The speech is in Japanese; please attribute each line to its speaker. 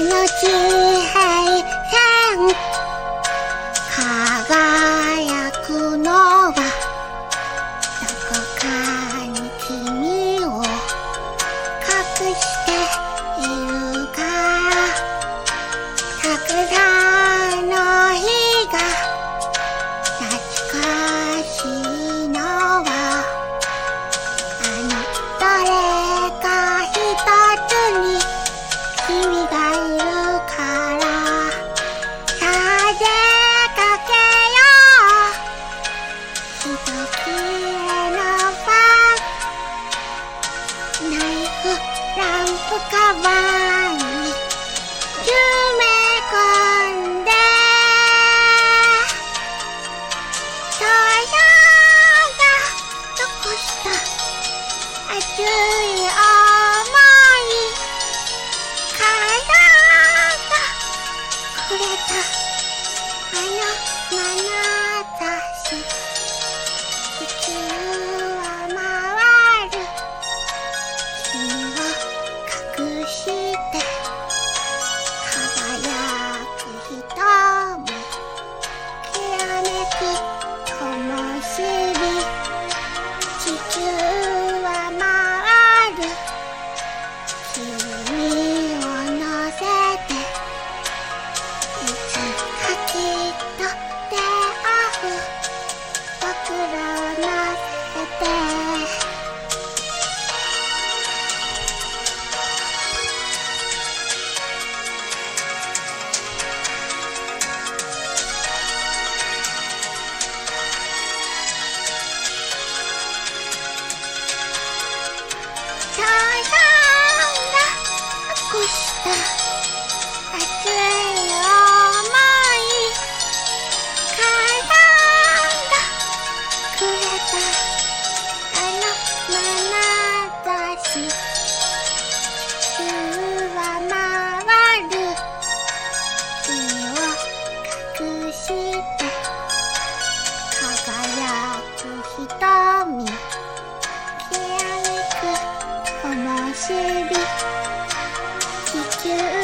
Speaker 1: のがや輝くのはどこかに君を隠している。Yeah. ただこした。び地球